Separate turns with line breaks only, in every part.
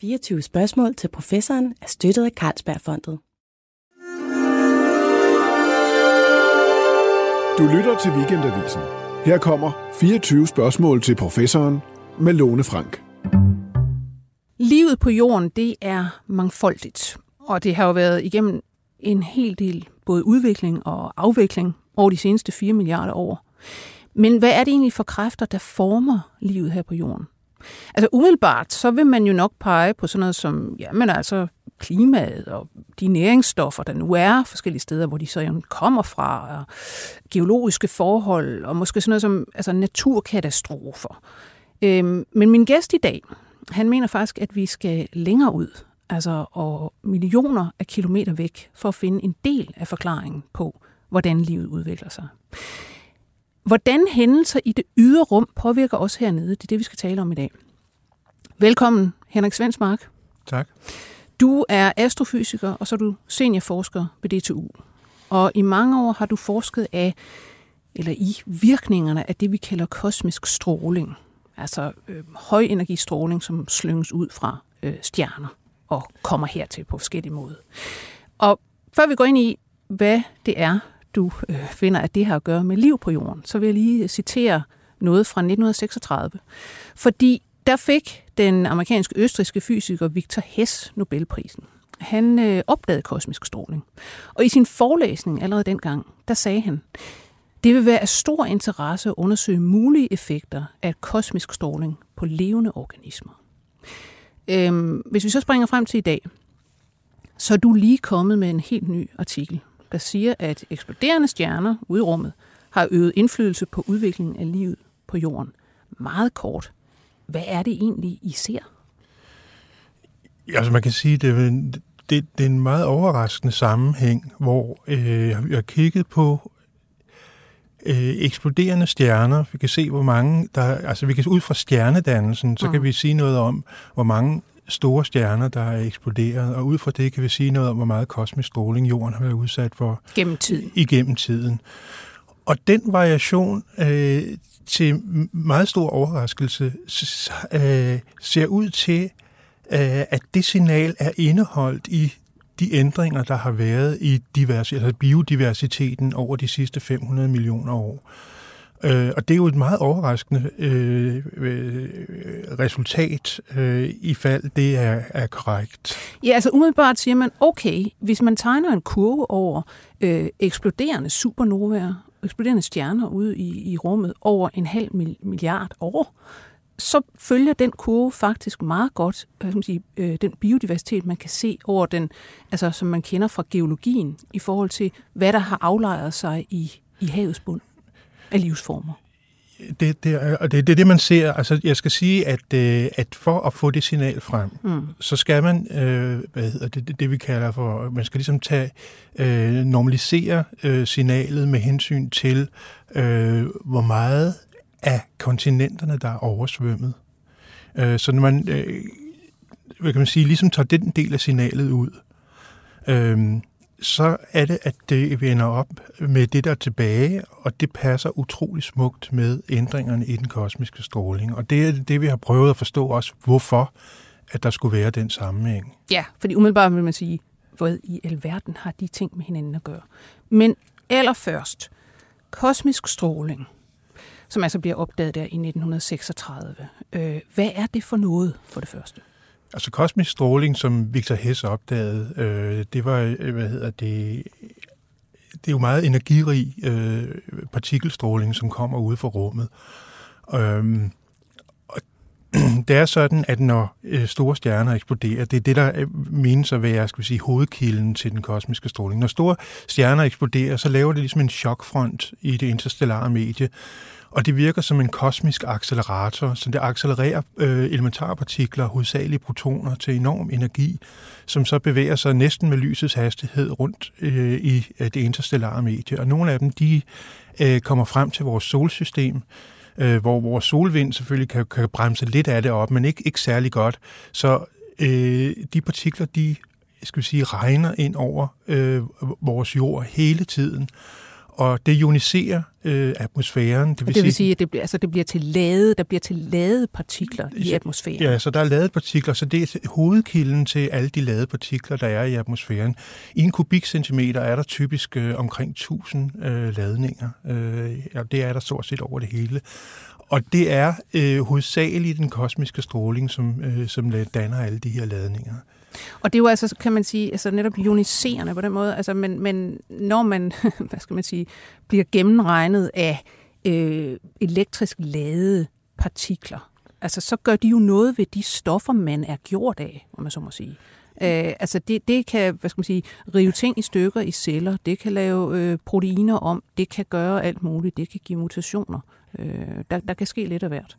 24 spørgsmål til professoren er støttet af Carlsbergfondet.
Du lytter til Weekendavisen. Her kommer 24 spørgsmål til professoren med Lone Frank.
Livet på jorden, det er mangfoldigt, og det har jo været igennem en hel del både udvikling og afvikling over de seneste 4 milliarder år. Men hvad er det egentlig for kræfter, der former livet her på jorden? Altså umiddelbart, så vil man jo nok pege på sådan noget som, jamen altså klimaet og de næringsstoffer, der nu er forskellige steder, hvor de så kommer fra, og geologiske forhold, og måske sådan noget som altså naturkatastrofer. Øhm, men min gæst i dag, han mener faktisk, at vi skal længere ud, altså og millioner af kilometer væk, for at finde en del af forklaringen på, hvordan livet udvikler sig. Hvordan hændelser i det ydre rum påvirker os hernede, det er det, vi skal tale om i dag. Velkommen, Henrik Svensmark.
Tak.
Du er astrofysiker, og så er du seniorforsker ved DTU. Og i mange år har du forsket af, eller i virkningerne af det, vi kalder kosmisk stråling. Altså øh, højenergistråling, som slynges ud fra øh, stjerner og kommer hertil på forskellige måder. Og før vi går ind i, hvad det er, du øh, finder, at det har at gøre med liv på jorden, så vil jeg lige citere noget fra 1936. Fordi der fik den amerikanske østriske fysiker Victor Hess Nobelprisen. Han øh, opdagede kosmisk stråling. Og i sin forelæsning allerede dengang, der sagde han, det vil være af stor interesse at undersøge mulige effekter af kosmisk stråling på levende organismer. Øhm, hvis vi så springer frem til i dag, så er du lige kommet med en helt ny artikel, der siger, at eksploderende stjerner ude i rummet har øget indflydelse på udviklingen af livet på jorden. Meget kort. Hvad er det egentlig, I ser?
Altså man kan sige, det er, det, det er en meget overraskende sammenhæng, hvor øh, jeg har kigget på øh, eksploderende stjerner. Vi kan se, hvor mange der... Altså vi kan ud fra stjernedannelsen, så mm. kan vi sige noget om, hvor mange store stjerner, der er eksploderet, og ud fra det kan vi sige noget om, hvor meget kosmisk stråling jorden har været udsat for
gennem tiden.
igennem tiden. Og den variation øh, til meget stor overraskelse øh, ser ud til, øh, at det signal er indeholdt i de ændringer, der har været i divers, altså biodiversiteten over de sidste 500 millioner år. Øh, og det er jo et meget overraskende øh, øh, resultat, øh, i fald det er, er korrekt.
Ja, altså umiddelbart siger man, okay, hvis man tegner en kurve over øh, eksploderende supernovaer, eksploderende stjerner ude i, i rummet over en halv milliard år, så følger den kurve faktisk meget godt hvad man sige, øh, den biodiversitet, man kan se over den, altså som man kender fra geologien, i forhold til, hvad der har aflejret sig i, i havets bund af livsformer.
Det, det, er, og det, det er det, man ser. Altså, jeg skal sige, at, øh, at for at få det signal frem, mm. så skal man, øh, hvad hedder det, det, det vi kalder for, man skal ligesom tage, øh, normalisere øh, signalet med hensyn til, øh, hvor meget af kontinenterne, der er oversvømmet. Øh, så når man, øh, hvad kan man sige, ligesom tager den del af signalet ud, øh, så er det, at det vender op med det, der er tilbage, og det passer utrolig smukt med ændringerne i den kosmiske stråling. Og det er det, vi har prøvet at forstå også, hvorfor at der skulle være den sammenhæng.
Ja, fordi umiddelbart vil man sige, hvad i alverden har de ting med hinanden at gøre. Men allerførst, kosmisk stråling, som altså bliver opdaget der i 1936. Øh, hvad er det for noget, for det første?
Altså kosmisk stråling, som Victor Hess opdagede, øh, det var, øh, hvad hedder det, det er jo meget energirig øh, partikelstråling, som kommer ud fra rummet. Øhm, og det er sådan, at når øh, store stjerner eksploderer, det er det, der øh, menes at være skal vi sige, hovedkilden til den kosmiske stråling. Når store stjerner eksploderer, så laver det ligesom en chokfront i det interstellare medie, og det virker som en kosmisk accelerator, så det accelererer øh, elementarpartikler, hovedsageligt protoner, til enorm energi, som så bevæger sig næsten med lysets hastighed rundt øh, i øh, det interstellare medie. Og nogle af dem, de øh, kommer frem til vores solsystem, øh, hvor vores solvind selvfølgelig kan, kan bremse lidt af det op, men ikke, ikke særlig godt. Så øh, de partikler, de skal vi sige, regner ind over øh, vores jord hele tiden og det ioniserer øh, atmosfæren.
Det vil, det vil sige, at det bliver, altså, det bliver til lade, der bliver til lade partikler i atmosfæren.
Ja, så der er ladede partikler, så det er hovedkilden til alle de ladede partikler, der er i atmosfæren. I en kubikcentimeter er der typisk øh, omkring 1000 øh, ladninger. Øh, ja, det er der stort set over det hele. Og det er øh, hovedsageligt den kosmiske stråling, som, øh, som danner alle de her ladninger.
Og det er jo altså, kan man sige, altså netop ioniserende på den måde, altså, men, men når man, hvad skal man sige, bliver gennemregnet af øh, elektrisk ladede partikler, altså så gør de jo noget ved de stoffer, man er gjort af, om man så må sige. Øh, altså det, det kan, hvad skal man sige, rive ting i stykker i celler, det kan lave øh, proteiner om, det kan gøre alt muligt, det kan give mutationer. Øh, der, der kan ske lidt af hvert.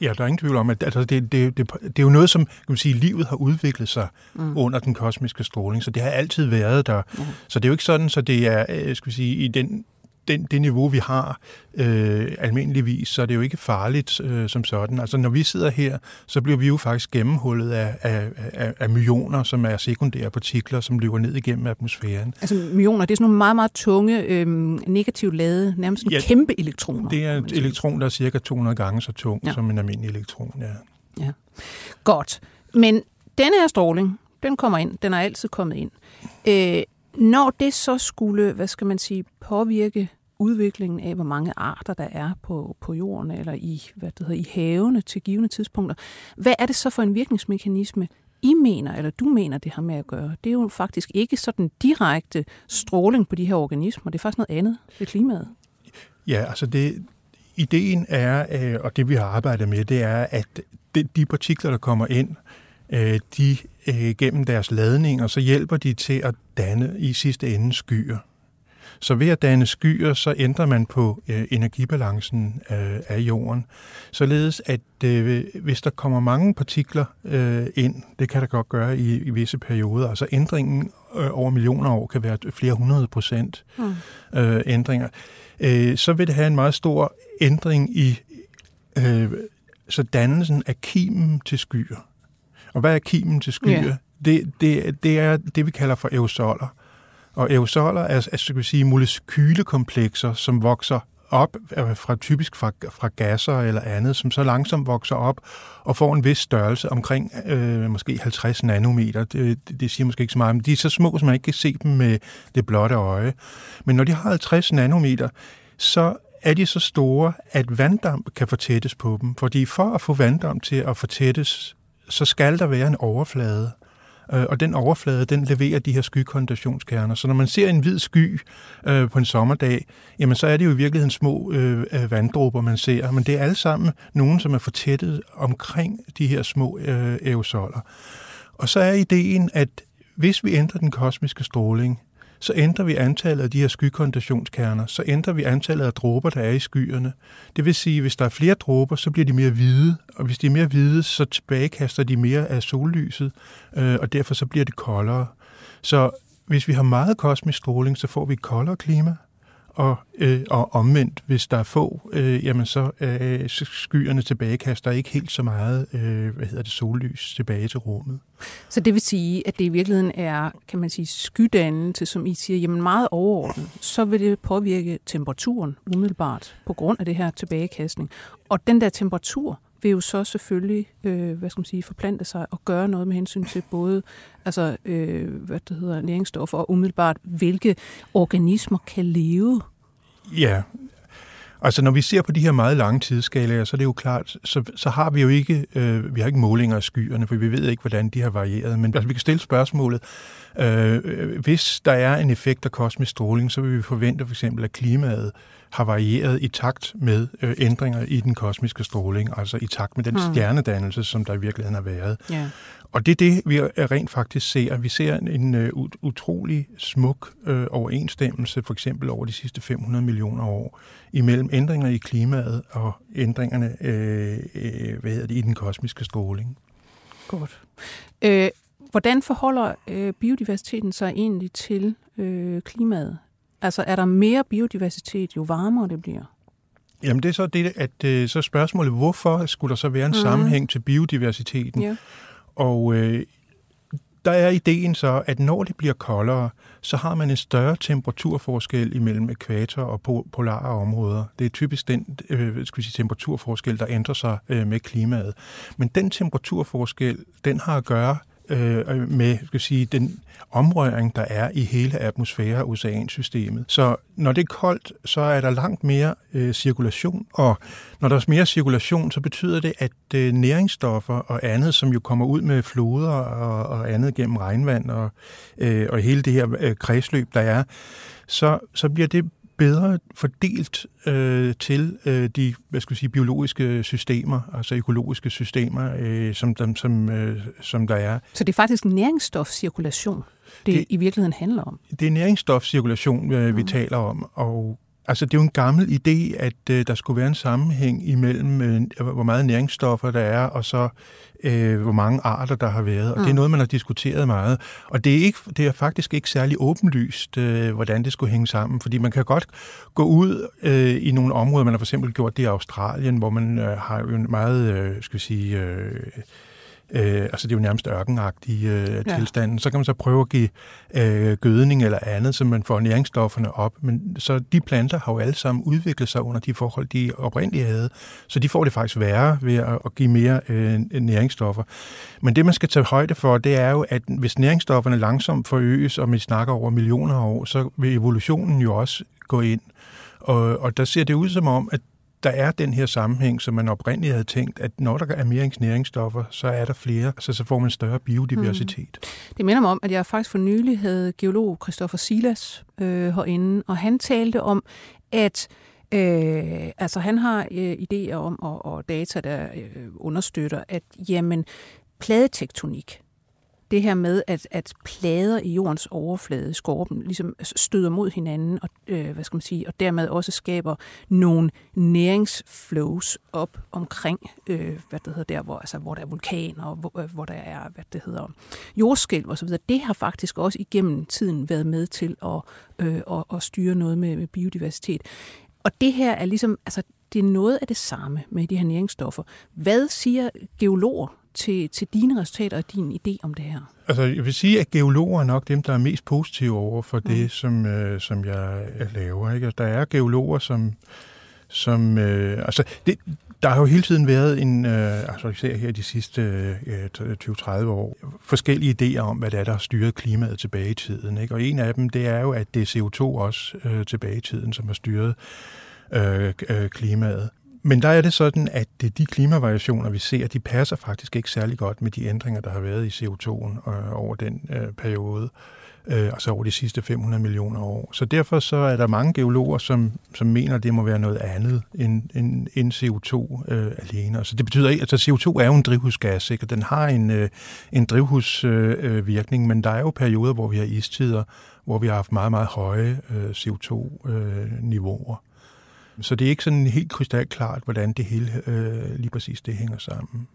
Ja, der er ingen tvivl om, at altså, det, det, det, det er jo noget, som kan man sige, livet har udviklet sig mm. under den kosmiske stråling, så det har altid været der. Mm. Så det er jo ikke sådan, så det er øh, skal vi sige, i den den, det niveau, vi har øh, almindeligvis, så er det jo ikke farligt øh, som sådan. Altså når vi sidder her, så bliver vi jo faktisk gennemhullet af, af, af, af millioner, som er sekundære partikler, som løber ned igennem atmosfæren.
Altså millioner, det er sådan nogle meget, meget tunge, øh, negativt ladede, nærmest sådan ja, kæmpe elektroner.
Det er et elektron, der er cirka 200 gange så tung ja. som en almindelig elektron, ja.
ja. Godt. Men denne her stråling, den kommer ind, den er altid kommet ind. Øh, når det så skulle, hvad skal man sige, påvirke udviklingen af, hvor mange arter der er på, på jorden eller i, hvad det hedder, i havene til givende tidspunkter. Hvad er det så for en virkningsmekanisme, I mener, eller du mener, det har med at gøre? Det er jo faktisk ikke sådan direkte stråling på de her organismer. Det er faktisk noget andet ved klimaet.
Ja, altså det, ideen er, øh, og det vi har arbejdet med, det er, at de partikler, der kommer ind, øh, de øh, gennem deres ladninger, så hjælper de til at danne i sidste ende skyer. Så ved at danne skyer, så ændrer man på øh, energibalancen øh, af jorden, således at øh, hvis der kommer mange partikler øh, ind, det kan der godt gøre i, i visse perioder, altså ændringen øh, over millioner år kan være flere hundrede procent mm. øh, ændringer, øh, så vil det have en meget stor ændring i øh, så dannelsen af kimen til skyer. Og hvad er kimen til skyer? Yeah. Det, det, det er det, vi kalder for aerosoler. Og aerosoler er, er skal vi sige, molekylekomplekser, som vokser op fra typisk fra, fra gasser eller andet, som så langsomt vokser op og får en vis størrelse omkring øh, måske 50 nanometer. Det, det, det siger måske ikke så meget, men de er så små, så man ikke kan se dem med det blotte øje. Men når de har 50 nanometer, så er de så store, at vanddamp kan fortættes på dem. Fordi for at få vanddamp til at fortættes, så skal der være en overflade. Øh, Øh, og den overflade, den leverer de her skykondensationskerner. Så når man ser en hvid sky øh, på en sommerdag, jamen så er det jo i virkeligheden små øh, øh vanddråber, man ser, men det er alle sammen nogen, som er fortættet omkring de her små øh, aerosoler. Og så er ideen, at hvis vi ændrer den kosmiske stråling, så ændrer vi antallet af de her skykondensationskerner, så ændrer vi antallet af dråber, der er i skyerne. Det vil sige, at hvis der er flere dråber, så bliver de mere hvide, og hvis de er mere hvide, så tilbagekaster de mere af sollyset, øh, og derfor så bliver det koldere. Så hvis vi har meget kosmisk stråling, så får vi et koldere klima, og, øh, og omvendt, hvis der er få, øh, jamen så øh, skyerne tilbagekaster ikke helt så meget øh, hvad hedder det, sollys tilbage til rummet.
Så det vil sige, at det i virkeligheden er, kan man sige, skydannelse, som I siger, jamen meget overordnet, så vil det påvirke temperaturen umiddelbart på grund af det her tilbagekastning. Og den der temperatur, vil jo så selvfølgelig, øh, hvad skal man sige, forplante sig og gøre noget med hensyn til både altså, øh, hvad det hedder, næringsstoffer og umiddelbart, hvilke organismer kan leve.
Ja, Altså når vi ser på de her meget lange tidsskalaer, så er det jo klart, så, så har vi jo ikke, øh, vi har ikke målinger af skyerne, for vi ved ikke, hvordan de har varieret. Men altså, vi kan stille spørgsmålet, øh, øh hvis der er en effekt af kosmisk stråling, så vil vi forvente for eksempel, at klimaet har varieret i takt med øh, ændringer i den kosmiske stråling, altså i takt med den hmm. stjernedannelse, som der i virkeligheden har været. Ja. Og det er det, vi rent faktisk ser. Vi ser en, en uh, utrolig smuk uh, overensstemmelse, for eksempel over de sidste 500 millioner år, imellem ændringer i klimaet og ændringerne uh, hvad hedder det, i den kosmiske stråling.
Godt. Øh, hvordan forholder øh, biodiversiteten sig egentlig til øh, klimaet? Altså er der mere biodiversitet, jo varmere det bliver?
Jamen det er så det, at så spørgsmålet, hvorfor skulle der så være en mm. sammenhæng til biodiversiteten? Ja. Og øh, der er ideen så, at når det bliver koldere, så har man en større temperaturforskel imellem ekvator og polare områder. Det er typisk den øh, skal vi sige, temperaturforskel, der ændrer sig øh, med klimaet. Men den temperaturforskel, den har at gøre Øh, øh, med skal sige, den omrøring, der er i hele atmosfære- og oceansystemet. Så når det er koldt, så er der langt mere øh, cirkulation, og når der er mere cirkulation, så betyder det, at øh, næringsstoffer og andet, som jo kommer ud med floder og, og andet gennem regnvand og, øh, og hele det her øh, kredsløb, der er, så, så bliver det bedre fordelt øh, til øh, de hvad skal sige, biologiske systemer, altså økologiske systemer, øh, som, dem, som, øh, som der er.
Så det er faktisk næringsstofcirkulation, det, det i virkeligheden handler om?
Det er næringsstofcirkulation, øh, vi mm. taler om, og Altså, det er jo en gammel idé, at øh, der skulle være en sammenhæng imellem, øh, hvor meget næringsstoffer der er, og så øh, hvor mange arter der har været. Og mm. det er mm. noget, man har diskuteret meget. Og det er, ikke, det er faktisk ikke særlig åbenlyst, øh, hvordan det skulle hænge sammen. Fordi man kan godt gå ud øh, i nogle områder. Man har for eksempel gjort det i Australien, hvor man øh, har jo en meget, øh, skal vi sige... Øh, Øh, altså det er jo nærmest ørkenagtige øh, ja. tilstanden. Så kan man så prøve at give øh, gødning eller andet, så man får næringsstofferne op. Men så de planter har jo alle sammen udviklet sig under de forhold, de oprindeligt havde. Så de får det faktisk værre ved at, at give mere øh, næringsstoffer. Men det, man skal tage højde for, det er jo, at hvis næringsstofferne langsomt forøges, og vi snakker over millioner af år, så vil evolutionen jo også gå ind. Og, og der ser det ud som om, at der er den her sammenhæng, som man oprindeligt havde tænkt, at når der er mere næringsstoffer, så er der flere, så, så får man større biodiversitet.
Mm. Det minder mig om, at jeg faktisk for nylig havde geolog Christoffer Silas øh, herinde, og han talte om, at Øh, altså han har øh, idéer om og, og data, der øh, understøtter, at jamen, pladetektonik, det her med, at, at plader i jordens overflade, skorpen, ligesom støder mod hinanden, og, øh, hvad skal man sige, og dermed også skaber nogle næringsflows op omkring, øh, hvad det hedder der, hvor, altså, hvor der er vulkaner, og hvor, øh, hvor der er, hvad det hedder, jordskælv osv. Det har faktisk også igennem tiden været med til at, øh, at, at styre noget med, med biodiversitet. Og det her er ligesom, altså, det er noget af det samme med de her næringsstoffer. Hvad siger geologer til, til dine resultater og din idé om det her?
Altså, jeg vil sige, at geologer er nok dem, der er mest positive over for det, mm. som, øh, som jeg laver. Ikke? Der er geologer, som... som øh, altså, det, der har jo hele tiden været en, øh, altså især her de sidste øh, 20-30 år, forskellige idéer om, hvad det er, der har styret klimaet tilbage i tiden. Ikke? Og en af dem, det er jo, at det er CO2 også øh, tilbage i tiden, som har styret øh, øh, klimaet. Men der er det sådan, at de klimavariationer, vi ser, de passer faktisk ikke særlig godt med de ændringer, der har været i CO2'en øh, over den øh, periode, øh, altså over de sidste 500 millioner år. Så derfor så er der mange geologer, som, som mener, at det må være noget andet end, end, end CO2 øh, alene. Så det betyder ikke, altså CO2 er jo en drivhusgas, ikke? og den har en, øh, en drivhusvirkning, øh, men der er jo perioder, hvor vi har istider, hvor vi har haft meget, meget høje øh, CO2-niveauer. Så det er ikke sådan helt krystalklart, hvordan det hele øh, lige præcis det hænger sammen.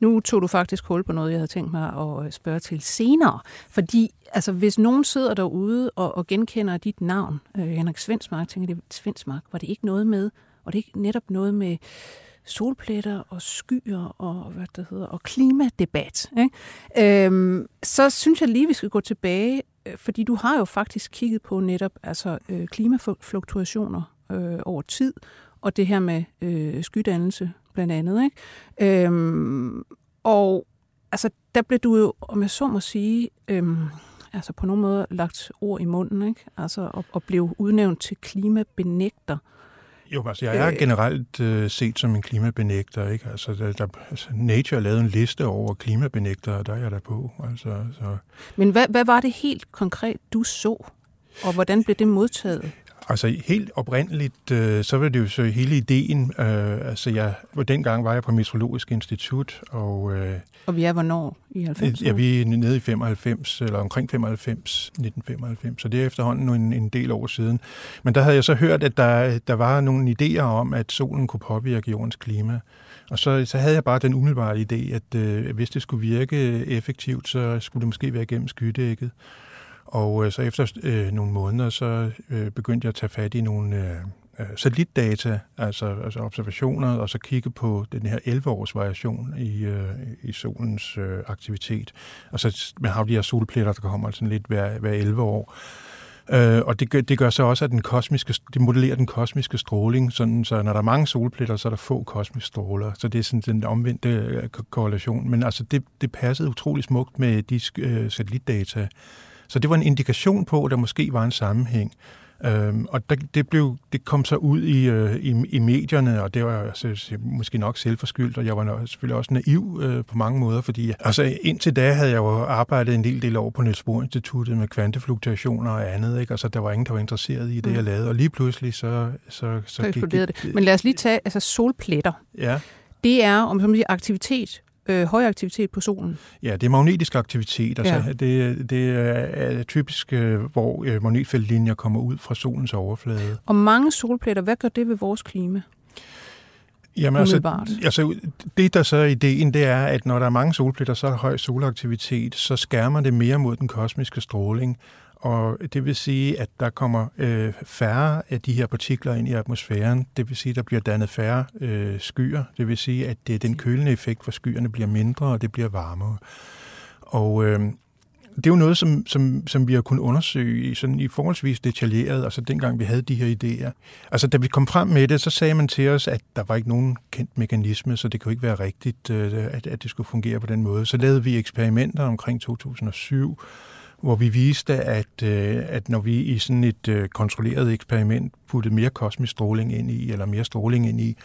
Nu tog du faktisk hul på noget, jeg havde tænkt mig at øh, spørge til senere. Fordi altså, hvis nogen sidder derude og, og genkender dit navn, øh, Henrik Svensmark, tænker det Svensmark, var det ikke noget med, og det ikke netop noget med solpletter og skyer og hvad det hedder og klimadebat. Ikke? Øhm, så synes jeg lige, vi skal gå tilbage, øh, fordi du har jo faktisk kigget på netop altså, øh, klimafluktuationer øh, over tid, og det her med øh, skydannelse blandt andet. Ikke? Øhm, og altså, der blev du jo, om jeg så må sige, øhm, altså på nogen måde lagt ord i munden, ikke? Altså, og, og blev udnævnt til klimabenægter.
Jo, altså jeg er øh. generelt øh, set som en klimabenægter, ikke? Altså, der, der, altså Nature lavede en liste over klimabenægter, og der er jeg der på. Altså, så.
Men hvad, hvad var det helt konkret, du så? Og hvordan blev det modtaget?
Altså helt oprindeligt, øh, så var det jo så hele ideen. Øh, altså jeg, dengang var jeg på Meteorologisk Institut, og... Øh,
og vi er hvornår? I 90?
Ja, vi er nede i 95, eller omkring 95, 1995, så det er efterhånden en, en del år siden. Men der havde jeg så hørt, at der, der var nogle idéer om, at solen kunne påvirke jordens klima. Og så, så havde jeg bare den umiddelbare idé, at øh, hvis det skulle virke effektivt, så skulle det måske være gennem skydækket. Og øh, så efter øh, nogle måneder, så øh, begyndte jeg at tage fat i nogle, øh, øh satellitdata, altså, altså observationer, og så kigge på den her 11-års variation i, øh, i solens øh, aktivitet. Og så man har de her solpletter, der kommer sådan lidt hver, hver 11 år. Øh, og det gør, det gør så også, at den kosmiske, det modellerer den kosmiske stråling, sådan, så når der er mange solpletter, så er der få kosmiske stråler. Så det er sådan den omvendte øh, korrelation. Men altså, det, det passede utrolig smukt med de øh, satellitdata. Så det var en indikation på, at der måske var en sammenhæng. Øhm, og der, det, blev, det kom så ud i, øh, i, i medierne, og det var altså, måske nok selvforskyldt, og jeg var selvfølgelig også naiv øh, på mange måder, fordi altså, indtil da havde jeg jo arbejdet en del del år på Niels Bohr Instituttet med kvantefluktuationer og andet, ikke? Altså, der var ingen, der var interesseret i det, mm. jeg lavede, og lige pludselig så... Så,
så, så gik det, det. Men lad os lige tage altså, solpletter.
Ja.
Det er, om som siger, aktivitet øh, høj aktivitet på solen?
Ja, det er magnetisk aktivitet. Altså, ja. det, det er typisk, øh, hvor øh, magnetfeltlinjer kommer ud fra solens overflade.
Og mange solpletter, hvad gør det ved vores klima?
Jamen, altså, altså, det der så er ideen, det er, at når der er mange solpletter, så er høj solaktivitet, så skærmer det mere mod den kosmiske stråling, og det vil sige, at der kommer øh, færre af de her partikler ind i atmosfæren. Det vil sige, at der bliver dannet færre øh, skyer. Det vil sige, at det, den kølende effekt for skyerne bliver mindre, og det bliver varmere. Og øh, det er jo noget, som, som, som vi har kunnet undersøge i, sådan i forholdsvis detaljeret, altså dengang vi havde de her idéer. Altså da vi kom frem med det, så sagde man til os, at der var ikke nogen kendt mekanisme, så det kunne ikke være rigtigt, øh, at, at det skulle fungere på den måde. Så lavede vi eksperimenter omkring 2007, hvor vi viste, at, øh, at når vi i sådan et øh, kontrolleret eksperiment puttede mere kosmisk stråling ind i, eller mere stråling ind i,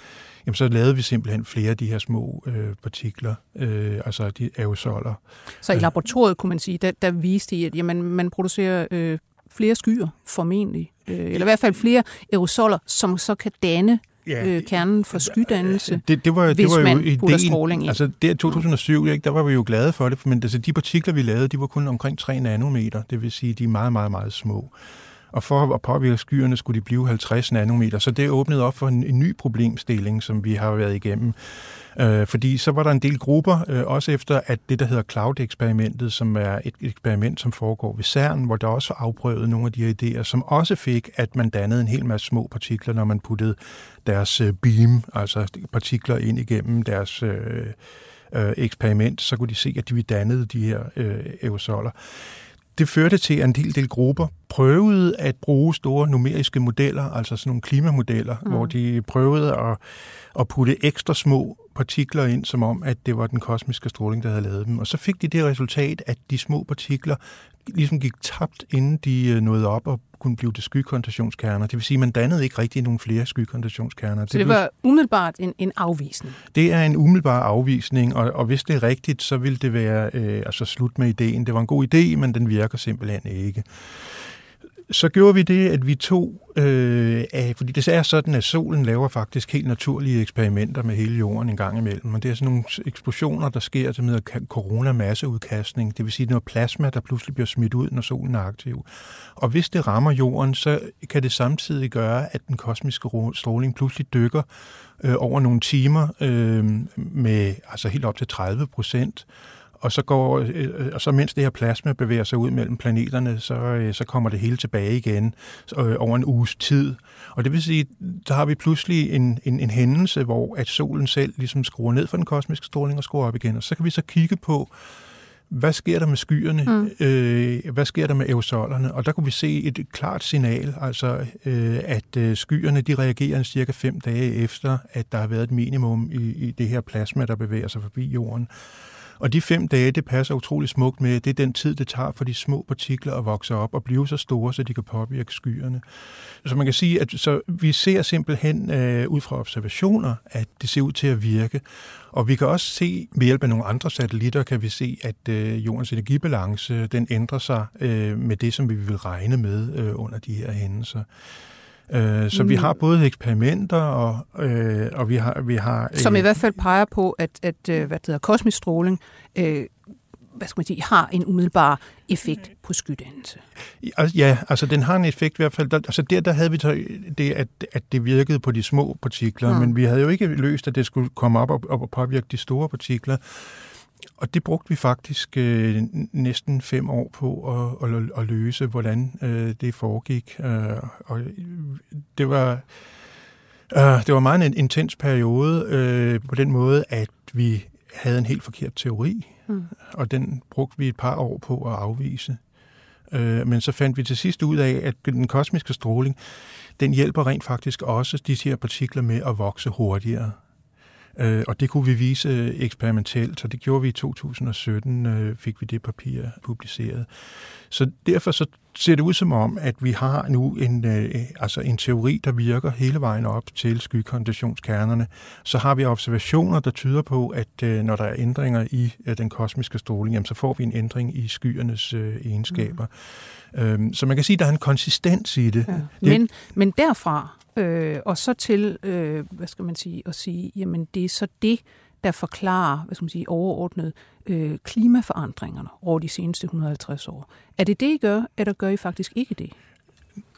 jamen så lavede vi simpelthen flere af de her små øh, partikler, øh, altså de aerosoler.
Så i laboratoriet kunne man sige, der, der viste I, at jamen, man producerer øh, flere skyer formentlig, øh, eller i hvert fald flere aerosoler, som så kan danne ja, øh, kernen for skydannelse,
det, det var,
hvis
det var
man jo putter stråling
i. Altså det 2007, ikke, der var vi jo glade for det, men altså, de partikler, vi lavede, de var kun omkring 3 nanometer, det vil sige, de er meget, meget, meget små. Og for at påvirke skyerne skulle de blive 50 nanometer, så det åbnede op for en, en ny problemstilling, som vi har været igennem. Øh, fordi så var der en del grupper, øh, også efter at det, der hedder Cloud-eksperimentet, som er et eksperiment, som foregår ved CERN, hvor der også var afprøvet nogle af de her idéer, som også fik, at man dannede en hel masse små partikler, når man puttede deres øh, beam, altså partikler ind igennem deres øh, øh, eksperiment, så kunne de se, at de dannede de her øh, aerosoler det førte til, at en del, del grupper prøvede at bruge store numeriske modeller, altså sådan nogle klimamodeller, mm. hvor de prøvede at, at putte ekstra små partikler ind, som om, at det var den kosmiske stråling, der havde lavet dem. Og så fik de det resultat, at de små partikler ligesom gik tabt, inden de øh, nåede op og kunne blive til skykontationskerner. Det vil sige, at man dannede ikke rigtig nogle flere skykontationskerner.
Så det, det var umiddelbart en, en afvisning?
Det er en umiddelbar afvisning, og, og hvis det er rigtigt, så vil det være øh, altså slut med ideen. Det var en god idé, men den virker simpelthen ikke så gjorde vi det, at vi tog, øh, af, fordi det er sådan, at solen laver faktisk helt naturlige eksperimenter med hele jorden en gang imellem, og det er sådan nogle eksplosioner, der sker, som hedder coronamasseudkastning, det vil sige noget plasma, der pludselig bliver smidt ud, når solen er aktiv. Og hvis det rammer jorden, så kan det samtidig gøre, at den kosmiske stråling pludselig dykker øh, over nogle timer øh, med altså helt op til 30 procent, og så, går, øh, og så mens det her plasma bevæger sig ud mellem planeterne, så, øh, så kommer det hele tilbage igen øh, over en uges tid. Og det vil sige, der har vi pludselig en, en, en hændelse, hvor at solen selv ligesom skruer ned for den kosmiske stråling og skruer op igen. Og så kan vi så kigge på, hvad sker der med skyerne? Mm. Øh, hvad sker der med aerosolerne? Og der kunne vi se et klart signal, altså øh, at skyerne de reagerer cirka fem dage efter, at der har været et minimum i, i det her plasma, der bevæger sig forbi jorden. Og de fem dage, det passer utrolig smukt med, det er den tid, det tager for de små partikler at vokse op og blive så store, så de kan påvirke skyerne. Så man kan sige, at så vi ser simpelthen øh, ud fra observationer, at det ser ud til at virke. Og vi kan også se, ved hjælp af nogle andre satellitter, kan vi se, at øh, jordens energibalance, den ændrer sig øh, med det, som vi vil regne med øh, under de her hændelser. Øh, så mm. vi har både eksperimenter, og, øh, og vi har... Vi har
øh, Som i hvert fald peger på, at, at øh, hvad det hedder, kosmisk stråling øh, hvad skal man sige, har en umiddelbar effekt på skydannelse.
Ja, altså den har en effekt i hvert fald. Der, altså der, der havde vi så det, at, at det virkede på de små partikler, mm. men vi havde jo ikke løst, at det skulle komme op og, og påvirke de store partikler. Og det brugte vi faktisk øh, næsten fem år på at, at, at løse, hvordan øh, det foregik. Øh, og det var, øh, det var meget en intens periode øh, på den måde, at vi havde en helt forkert teori, mm. og den brugte vi et par år på at afvise. Øh, men så fandt vi til sidst ud af, at den kosmiske stråling, den hjælper rent faktisk også de her partikler med at vokse hurtigere. Øh, og det kunne vi vise eksperimentelt, så det gjorde vi i 2017, øh, fik vi det papir publiceret. Så derfor så ser det ud som om, at vi har nu en, øh, altså en teori, der virker hele vejen op til skykondensationskernerne. Så har vi observationer, der tyder på, at øh, når der er ændringer i øh, den kosmiske stråling, jamen, så får vi en ændring i skyernes øh, egenskaber. Mm. Øhm, så man kan sige, at der er en konsistens i det. Ja.
Men, det, men derfra øh, og så til, øh, hvad skal man sige, at sige, jamen det er så det, der forklarer, hvad skal man sige, overordnet øh, klimaforandringerne over de seneste 150 år. Er det det, I gør, eller gør I faktisk ikke det?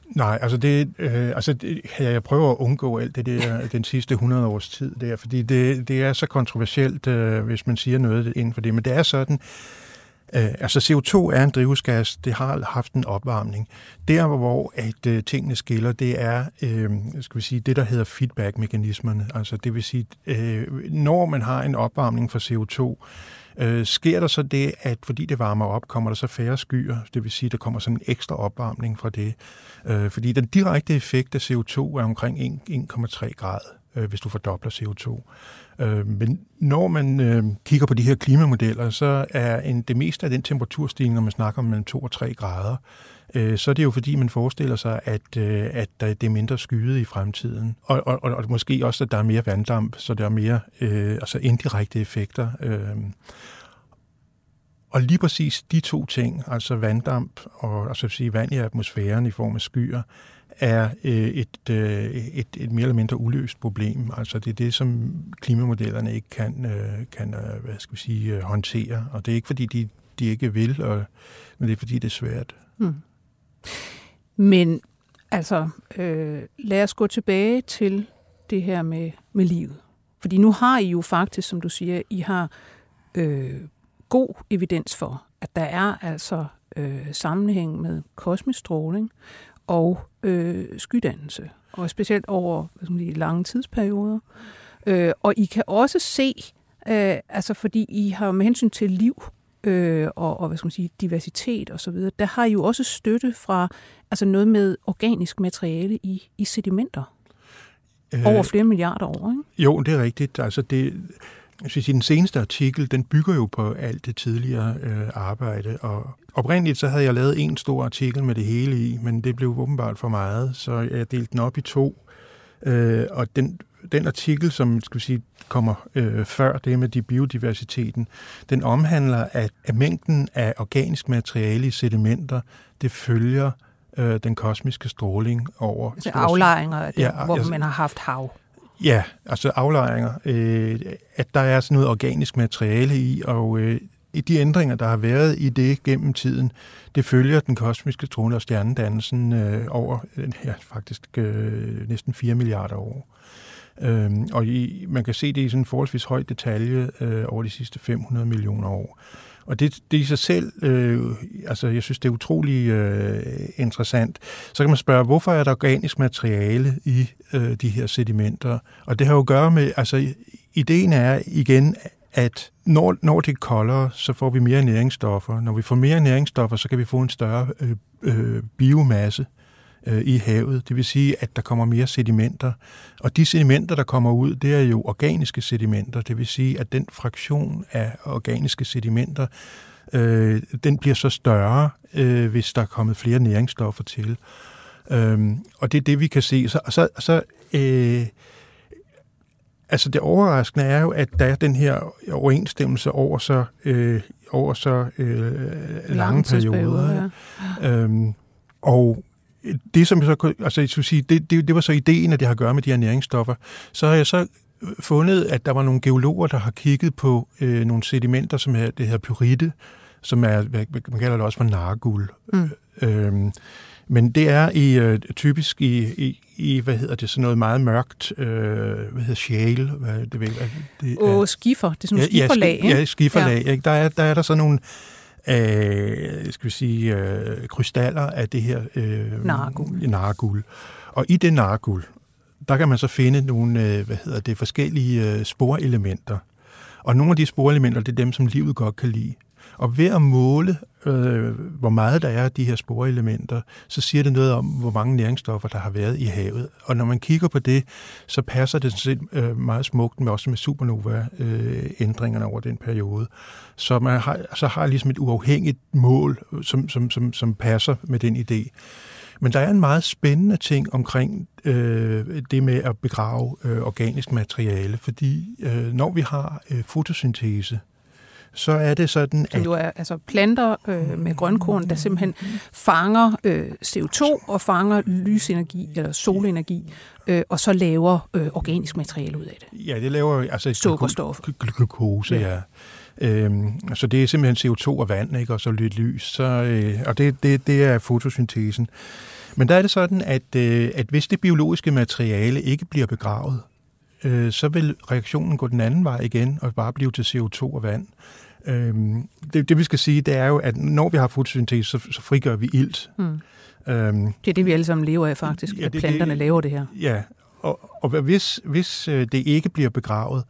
Nej, altså, det, øh, altså det, jeg prøver at undgå alt det der den sidste 100 års tid der, fordi det, det er så kontroversielt, øh, hvis man siger noget inden for det. Men det er sådan, Øh, Øh, altså CO2 er en drivhusgas, det har haft en opvarmning. Der, hvor at øh, tingene skiller, det er øh, skal vi sige, det, der hedder feedback-mekanismerne. Altså det vil sige, øh, når man har en opvarmning for CO2, øh, sker der så det, at fordi det varmer op, kommer der så færre skyer, det vil sige, der kommer sådan en ekstra opvarmning fra det. Øh, fordi den direkte effekt af CO2 er omkring 1,3 grader, øh, hvis du fordobler CO2. Øh, men når man øh, kigger på de her klimamodeller, så er en, det meste af den temperaturstigning, når man snakker om mellem 2 og 3 grader, øh, så er det jo fordi, man forestiller sig, at, øh, at det er mindre skyet i fremtiden. Og, og, og måske også, at der er mere vanddamp, så der er mere øh, altså indirekte effekter. Øh. Og lige præcis de to ting, altså vanddamp og altså sige, vand i atmosfæren i form af skyer, er øh, et, øh, et, et mere eller mindre uløst problem. Altså det er det, som klimamodellerne ikke kan, øh, kan øh, hvad skal vi sige, øh, håndtere. Og det er ikke, fordi de, de ikke vil, og, men det er, fordi det er svært. Hmm.
Men altså, øh, lad os gå tilbage til det her med, med livet. Fordi nu har I jo faktisk, som du siger, I har øh, god evidens for, at der er altså øh, sammenhæng med kosmisk stråling, og øh, skydannelse, og specielt over hvad skal man sige, lange tidsperioder. Øh, og I kan også se, øh, altså fordi I har med hensyn til liv øh, og, og hvad skal man sige, diversitet og så videre, der har I jo også støtte fra altså noget med organisk materiale i, i sedimenter. Øh, over flere milliarder år, ikke?
Jo, det er rigtigt. Altså det, jeg synes, den seneste artikel, den bygger jo på alt det tidligere øh, arbejde, og oprindeligt så havde jeg lavet en stor artikel med det hele i, men det blev åbenbart for meget, så jeg delte den op i to, øh, og den, den artikel, som skal vi sige, kommer øh, før det med de biodiversiteten, den omhandler, at, at mængden af organisk materiale i sedimenter, det følger øh, den kosmiske stråling over...
Altså aflejringer, det, ja, hvor altså, man har haft hav.
Ja, altså aflejringer. Øh, at der er sådan noget organisk materiale i, og øh, de ændringer, der har været i det gennem tiden, det følger den kosmiske trone og stjernedannelsen øh, over øh, ja, faktisk øh, næsten 4 milliarder år. Øhm, og i, man kan se det i sådan en forholdsvis høj detalje øh, over de sidste 500 millioner år. Og det, det i sig selv, øh, altså jeg synes, det er utrolig øh, interessant. Så kan man spørge, hvorfor er der organisk materiale i øh, de her sedimenter? Og det har jo at gøre med, altså ideen er igen, at når, når det er koldere, så får vi mere næringsstoffer. Når vi får mere næringsstoffer, så kan vi få en større øh, øh, biomasse øh, i havet. Det vil sige, at der kommer mere sedimenter. Og de sedimenter, der kommer ud, det er jo organiske sedimenter. Det vil sige, at den fraktion af organiske sedimenter, øh, den bliver så større, øh, hvis der er kommet flere næringsstoffer til. Øh, og det er det, vi kan se. Så, så, så øh, Altså det overraskende er jo, at der er den her overensstemmelse over så, øh, over så øh, lange perioder. Ja. Øhm, og det, som jeg så, altså, jeg sige, det, det, det var så ideen, at det har at gøre med de her næringsstoffer. Så har jeg så fundet, at der var nogle geologer, der har kigget på øh, nogle sedimenter, som her, det her pyrite, som er, man kalder det også for nargul. Mm. Øhm, men det er i øh, typisk i, i, i, hvad hedder det, sådan noget meget mørkt, øh, hvad hedder shale, hvad det vil,
det er, oh, skifer, det er sådan nogle ja, skiferlag,
ja, ja, skiferlag, ja. Ikke? Der, er, der er der sådan nogle, øh, skal vi sige, øh, krystaller af det her øh,
nargul.
nargul. Og i det nargul, der kan man så finde nogle, øh, hvad hedder det, forskellige øh, sporelementer. Og nogle af de sporelementer, det er dem, som livet godt kan lide. Og ved at måle, øh, hvor meget der er af de her sporelementer, så siger det noget om, hvor mange næringsstoffer, der har været i havet. Og når man kigger på det, så passer det set, øh, meget smukt med også med supernova-ændringerne øh, over den periode. Så man har, så har ligesom et uafhængigt mål, som, som, som, som passer med den idé. Men der er en meget spændende ting omkring øh, det med at begrave øh, organisk materiale, fordi øh, når vi har øh, fotosyntese, så er det sådan,
at... Det er altså planter øh, med grønkorn, der simpelthen fanger øh, CO2 og fanger lysenergi eller solenergi, øh, og så laver øh, organisk materiale ud af det.
Ja, det laver altså
sukkerstof.
Glukose, ja. ja. Øhm, så det er simpelthen CO2 og vand, ikke? og så lidt lys. Så, øh, og det, det, det er fotosyntesen. Men der er det sådan, at, øh, at hvis det biologiske materiale ikke bliver begravet, øh, så vil reaktionen gå den anden vej igen og bare blive til CO2 og vand. Øhm, det, det vi skal sige, det er jo, at når vi har fotosyntese, så, så frigør vi ilt. Mm.
Øhm, det er det, vi alle sammen lever af faktisk, ja, at planterne det, laver det her.
Ja, og, og hvis, hvis øh, det ikke bliver begravet,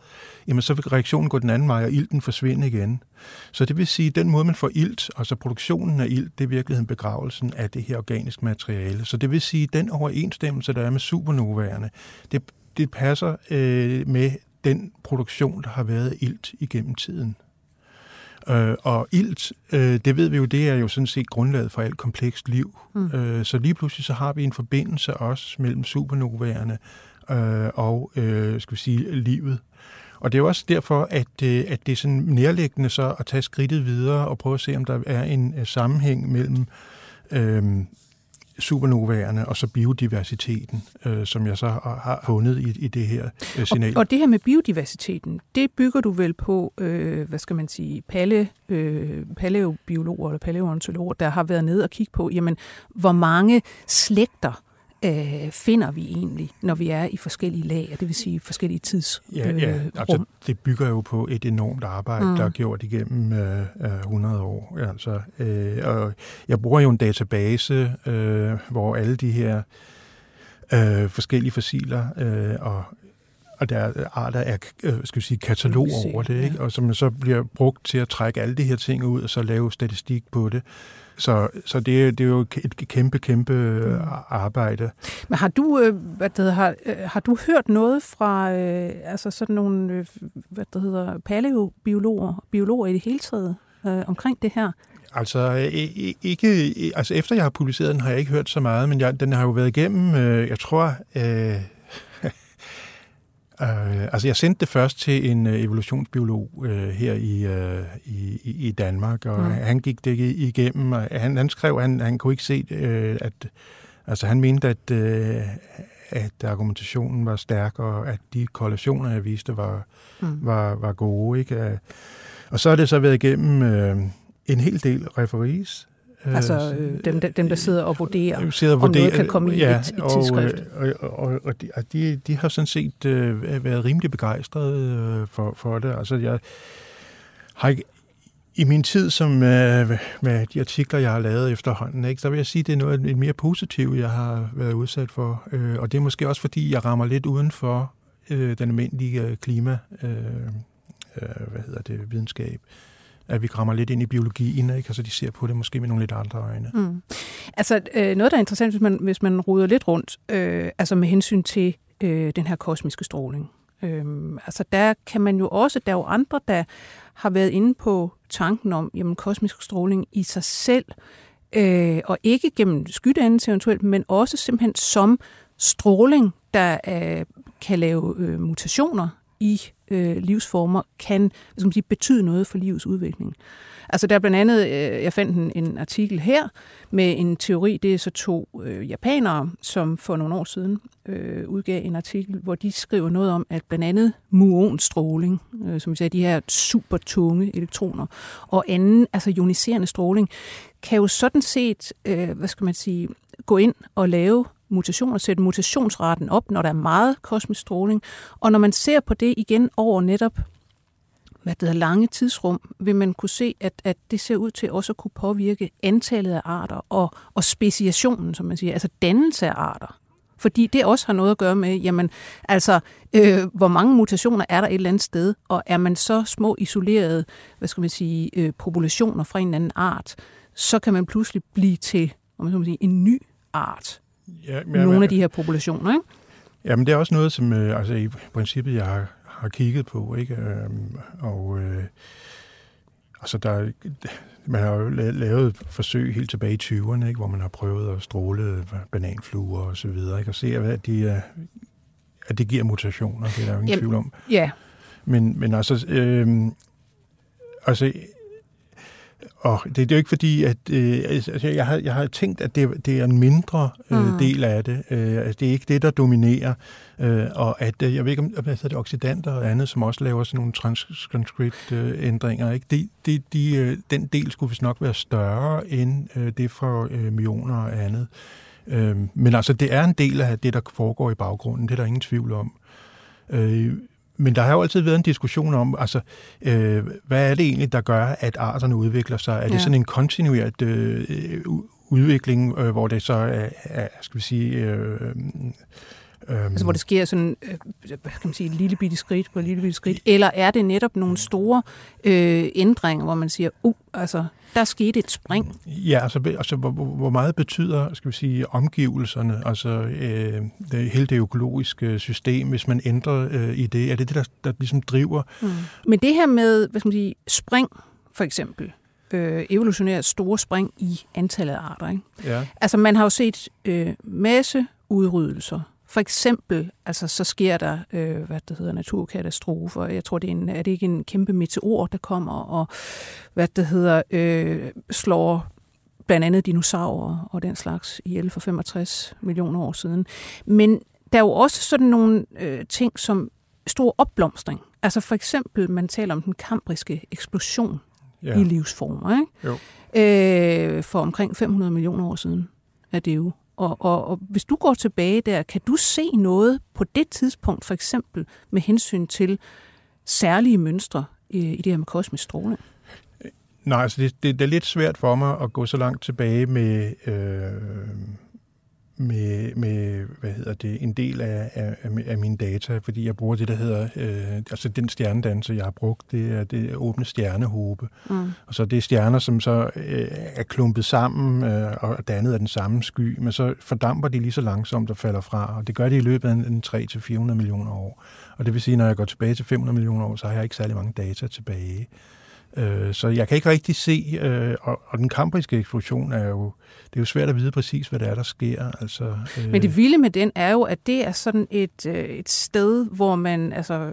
jamen så vil reaktionen gå den anden vej, og ilten forsvinde igen. Så det vil sige, at den måde, man får ilt, altså produktionen af ilt, det er i virkeligheden begravelsen af det her organiske materiale. Så det vil sige, at den overensstemmelse, der er med supernovaerne, det, det passer øh, med den produktion, der har været ilt igennem tiden. Øh, og ilt, øh, det ved vi jo, det er jo sådan set grundlaget for alt komplekst liv. Mm. Øh, så lige pludselig så har vi en forbindelse også mellem supernovaerne øh, og øh, skal vi sige, livet. Og det er jo også derfor, at, øh, at det er sådan nærliggende så at tage skridtet videre og prøve at se, om der er en uh, sammenhæng mellem øh, supernovaerne og så biodiversiteten, øh, som jeg så har fundet i, i det her øh, signal.
Og, og det her med biodiversiteten, det bygger du vel på, øh, hvad skal man sige, palle, øh, paleobiologer eller paleontologer, der har været nede og kigge på, jamen, hvor mange slægter øh, finder vi egentlig, når vi er i forskellige lag, det vil sige forskellige tids
Ja, ja. Øh, altså, det bygger jo på et enormt arbejde, mm. der er gjort igennem øh, 100 øh, år. Altså, øh, og jeg bruger jo en database, øh, hvor alle de her øh, forskellige fossiler øh, og og der er arter af øh, skal vi sige, katalog over det, ikke? og som så bliver brugt til at trække alle de her ting ud, og så lave statistik på det. Så, så det, det er jo et kæmpe, kæmpe øh, mm. arbejde.
Men har du, øh, hvad det hedder, har, øh, har du hørt noget fra øh, altså sådan nogle øh, hvad det hedder, paleobiologer, biologer i det hele taget øh, omkring det her?
Altså, ikke, altså efter jeg har publiceret den, har jeg ikke hørt så meget, men jeg, den har jo været igennem, øh, jeg tror, øh, Uh, altså, jeg sendte det først til en uh, evolutionsbiolog uh, her i, uh, i, i Danmark, og mm. han gik det igennem, og han, han skrev, han, han kunne ikke se, uh, at altså, han mente, at, uh, at argumentationen var stærk, og at de korrelationer, jeg viste, var, mm. var, var gode. Ikke? Og så har det så været igennem uh, en hel del referees,
Altså øh, dem, dem, der sidder og vurderer, sidder og vurderer om noget kan komme ja, i et, et tidsskrift.
Og, og, og, og de, de, de har sådan set øh, været rimelig begejstrede øh, for, for det. Altså jeg har ikke, i min tid som øh, med de artikler, jeg har lavet efterhånden, ikke, så vil jeg sige, at det er noget et mere positivt, jeg har været udsat for. Øh, og det er måske også, fordi jeg rammer lidt uden for øh, den almindelige klima, øh, øh, hvad hedder det, videnskab at vi kommer lidt ind i biologien, ikke? Altså, de ser på det måske med nogle lidt andre øjne. Mm.
Altså, øh, noget, der er interessant, hvis man, hvis man ruder lidt rundt, øh, altså med hensyn til øh, den her kosmiske stråling. Øh, altså, der kan man jo også, der er jo andre, der har været inde på tanken om, jamen, kosmisk stråling i sig selv, øh, og ikke gennem skydannelse eventuelt, men også simpelthen som stråling, der øh, kan lave øh, mutationer i øh, livsformer kan hvad sige, betyde noget for livets udvikling. Altså der er blandt andet, øh, jeg fandt en, en artikel her med en teori, det er så to øh, japanere, som for nogle år siden øh, udgav en artikel, hvor de skriver noget om, at blandt andet muonstråling, øh, som vi sagde, de her super tunge elektroner, og anden, altså ioniserende stråling, kan jo sådan set, øh, hvad skal man sige, gå ind og lave mutationer, sætte mutationsraten op, når der er meget kosmisk stråling. Og når man ser på det igen over netop hvad det hedder, lange tidsrum, vil man kunne se, at, at det ser ud til også at kunne påvirke antallet af arter og, og speciationen, som man siger, altså dannelse af arter. Fordi det også har noget at gøre med, jamen, altså, øh, hvor mange mutationer er der et eller andet sted, og er man så små isolerede, hvad skal man sige, øh, populationer fra en anden art, så kan man pludselig blive til, om man sige, en ny art. Ja, men, Nogle af de her populationer, ikke?
Jamen, det er også noget, som øh, altså, i princippet, jeg har har kigget på. Ikke? Øhm, og øh, altså der, man har jo lavet forsøg helt tilbage i 20'erne, ikke? hvor man har prøvet at stråle bananfluer og så videre, ikke? og se, at, de, at det giver mutationer, det er der jo ingen Jamen, tvivl om.
Ja.
Men, men altså, øh, altså og det, det er jo ikke fordi, at øh, altså, jeg, har, jeg har tænkt, at det, det er en mindre øh, mm. del af det. Øh, altså, det er ikke det, der dominerer. Øh, og at, øh, jeg ved ikke, om hedder det, oxidanter og andet, som også laver sådan nogle transcript-ændringer, ikke? De, de, de, øh, den del skulle vist nok være større end øh, det for øh, mioner og andet. Øh, men altså, det er en del af det, der foregår i baggrunden. Det er der ingen tvivl om. Øh, men der har jo altid været en diskussion om, altså, øh, hvad er det egentlig, der gør, at arterne udvikler sig? Er det ja. sådan en kontinuert øh, udvikling, øh, hvor det så er, er skal vi sige... Øh,
Øhm. Altså hvor det sker sådan, øh, hvad kan man sige, et lille bitte skridt på et lille bitte skridt, eller er det netop nogle store øh, ændringer, hvor man siger, uh, altså, der skete et spring?
Ja, altså, altså hvor, hvor meget betyder, skal vi sige, omgivelserne, altså øh, det, hele det økologiske system, hvis man ændrer øh, i det, er det det, der, der ligesom driver? Mm.
Men det her med, hvad skal man sige, spring, for eksempel, øh, evolutionære store spring i antallet af arter. Ikke?
Ja.
Altså man har jo set øh, masse udryddelser for eksempel, altså, så sker der, øh, hvad det hedder, naturkatastrofer. Jeg tror, det er, en, er det ikke en kæmpe meteor, der kommer og, hvad det hedder, øh, slår blandt andet dinosaurer og den slags ihjel for 65 millioner år siden. Men der er jo også sådan nogle øh, ting som stor opblomstring. Altså for eksempel, man taler om den kambriske eksplosion ja. i livsformer. Ikke? Jo. Øh, for omkring 500 millioner år siden er det jo og, og, og hvis du går tilbage der, kan du se noget på det tidspunkt, for eksempel med hensyn til særlige mønstre i, i det her med kosmisk stråling?
Nej, altså det, det, det er lidt svært for mig at gå så langt tilbage med, øh, med, med hvad hedder det, en del af, af, af mine data, fordi jeg bruger det, der hedder, øh, altså den stjernedanser, jeg har brugt, det er det åbne stjernehåbe. Mm. Og så det er stjerner, som så øh, er klumpet sammen øh, og dannet af den samme sky, men så fordamper de lige så langsomt og falder fra, og det gør de i løbet af en 3-400 millioner år. Og det vil sige, når jeg går tilbage til 500 millioner år, så har jeg ikke særlig mange data tilbage. Øh, så jeg kan ikke rigtig se, øh, og, og den kambriske eksplosion er jo, det er jo svært at vide præcis, hvad der er, der sker. Altså,
øh. Men det vilde med den er jo, at det er sådan et, øh, et sted, hvor man, altså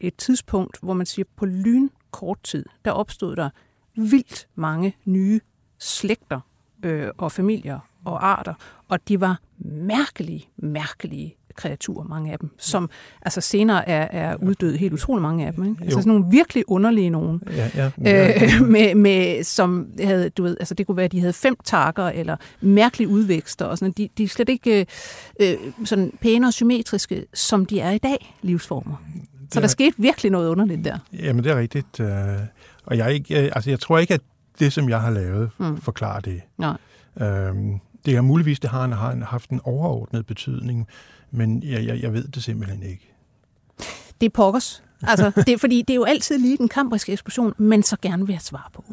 et tidspunkt, hvor man siger, på lyn kort tid, der opstod der vildt mange nye slægter øh, og familier og arter, og de var mærkelige, mærkelige kreaturer, mange af dem, som altså senere er, er uddøde, helt utrolig mange af dem. Ikke? Altså sådan nogle virkelig underlige nogen,
ja, ja, ja.
Øh, med, med, som havde, du ved, altså det kunne være, at de havde fem takker, eller mærkelige udvækster, og sådan, de, de er slet ikke øh, sådan pæne og symmetriske, som de er i dag, livsformer. Så der skete virkelig noget underligt der.
Jamen, det er rigtigt. Øh, og jeg, ikke, altså, jeg tror ikke, at det, som jeg har lavet, mm. forklarer det.
Nej.
Øhm, det er muligvis, det har, har haft en overordnet betydning, men jeg, jeg, jeg ved det simpelthen ikke.
Det er pokkers. Altså, det er, fordi det er jo altid lige den kambriske eksplosion, men så gerne vil jeg svare på.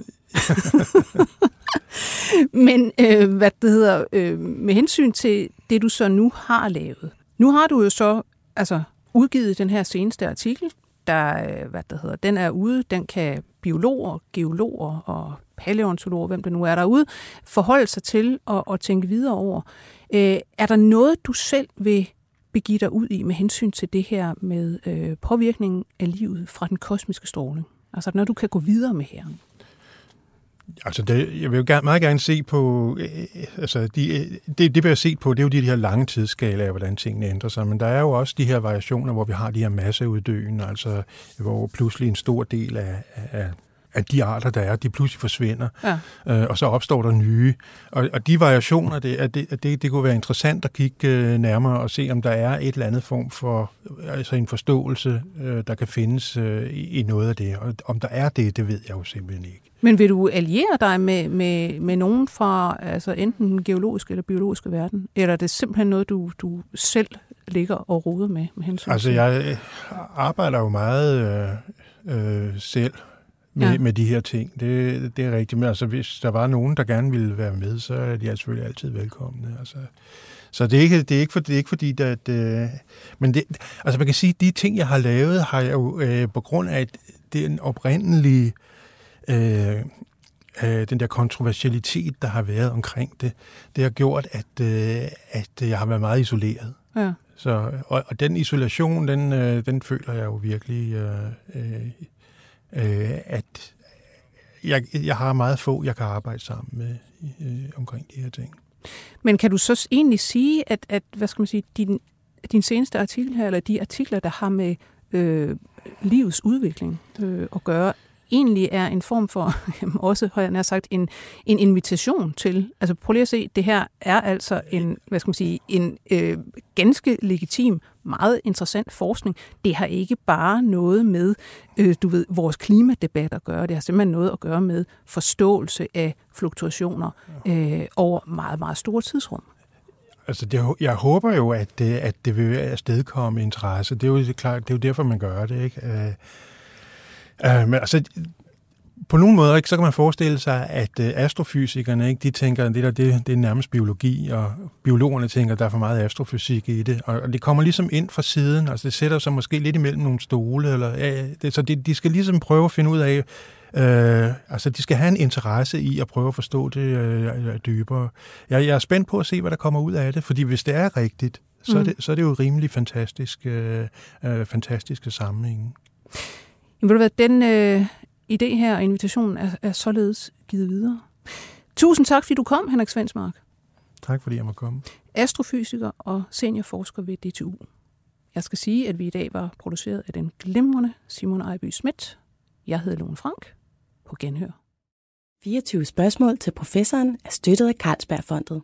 men øh, hvad det hedder, øh, med hensyn til det, du så nu har lavet. Nu har du jo så altså, udgivet den her seneste artikel, der, øh, hvad det hedder, den er ude, den kan biologer, geologer og paleontologer, hvem det nu er derude, forholde sig til og, og tænke videre over. Øh, er der noget, du selv vil begive dig ud i med hensyn til det her med øh, påvirkningen af livet fra den kosmiske stråling? Altså når du kan gå videre med her.
Altså, det, jeg vil jo gerne, meget gerne se på, øh, altså, de, øh, det, det vil jeg se på, det er jo de, de her lange tidsskalaer, hvordan tingene ændrer sig, men der er jo også de her variationer, hvor vi har de her masseuddøen, altså, hvor pludselig en stor del af, af at de arter, der er, de pludselig forsvinder, ja. øh, og så opstår der nye. Og, og de variationer, det, at det, at det, det kunne være interessant at kigge øh, nærmere og se, om der er et eller andet form for, altså en forståelse, øh, der kan findes øh, i, i noget af det. Og om der er det, det ved jeg jo simpelthen ikke.
Men vil du alliere dig med, med, med nogen fra altså enten den geologiske eller biologiske verden? Eller er det simpelthen noget, du, du selv ligger og roder med? med hensyn
altså, jeg øh, arbejder jo meget øh, øh, selv med, ja. med de her ting. Det, det er rigtigt. Men altså, hvis der var nogen, der gerne ville være med, så er de selvfølgelig altid velkomne. Altså, så det er ikke, det er ikke, for, det er ikke fordi, at... Øh, men det, altså man kan sige, at de ting, jeg har lavet, har jeg jo øh, på grund af den oprindelige... Øh, øh, den der kontroversialitet, der har været omkring det, det har gjort, at, øh, at jeg har været meget isoleret. Ja. Så, og, og den isolation, den, øh, den føler jeg jo virkelig øh, øh, øh, at jeg, jeg har meget få, jeg kan arbejde sammen med øh, omkring de her ting.
Men kan du så egentlig sige, at, at hvad skal man sige, din, din seneste artikel her, eller de artikler, der har med øh, livets udvikling øh, at gøre, egentlig er en form for, også har jeg nær sagt, en, en invitation til, altså prøv lige at se, det her er altså en, hvad skal man sige, en øh, ganske legitim, meget interessant forskning. Det har ikke bare noget med, øh, du ved, vores klimadebat at gøre, det har simpelthen noget at gøre med forståelse af fluktuationer øh, over meget, meget store tidsrum.
Altså, det, jeg håber jo, at det, at det vil afstedkomme interesse. Det er jo klart, det er jo derfor, man gør det, ikke? Øh, men altså, på nogle måder ikke, så kan man forestille sig, at uh, astrofysikerne ikke, de tænker, at det, der, det, det er nærmest biologi, og biologerne tænker, at der er for meget astrofysik i det. Og, og det kommer ligesom ind fra siden, altså det sætter sig måske lidt imellem nogle stole, eller, ja, det, så de, de skal ligesom prøve at finde ud af, Øh, altså, de skal have en interesse i at prøve at forstå det øh, dybere. Jeg, jeg er spændt på at se, hvad der kommer ud af det, fordi hvis det er rigtigt, så, mm. er, det, så er det jo rimelig fantastisk, øh, øh, fantastiske sammenhæng.
Jamen, ved du hvad, den øh, idé her og invitationen er, er således givet videre. Tusind tak, fordi du kom, Henrik Svensmark.
Tak, fordi jeg må komme.
Astrofysiker og seniorforsker ved DTU. Jeg skal sige, at vi i dag var produceret af den glimrende Simon Ejby Schmidt. Jeg hedder Lone Frank. På genhør.
24 spørgsmål til professoren er støttet af Carlsbergfondet.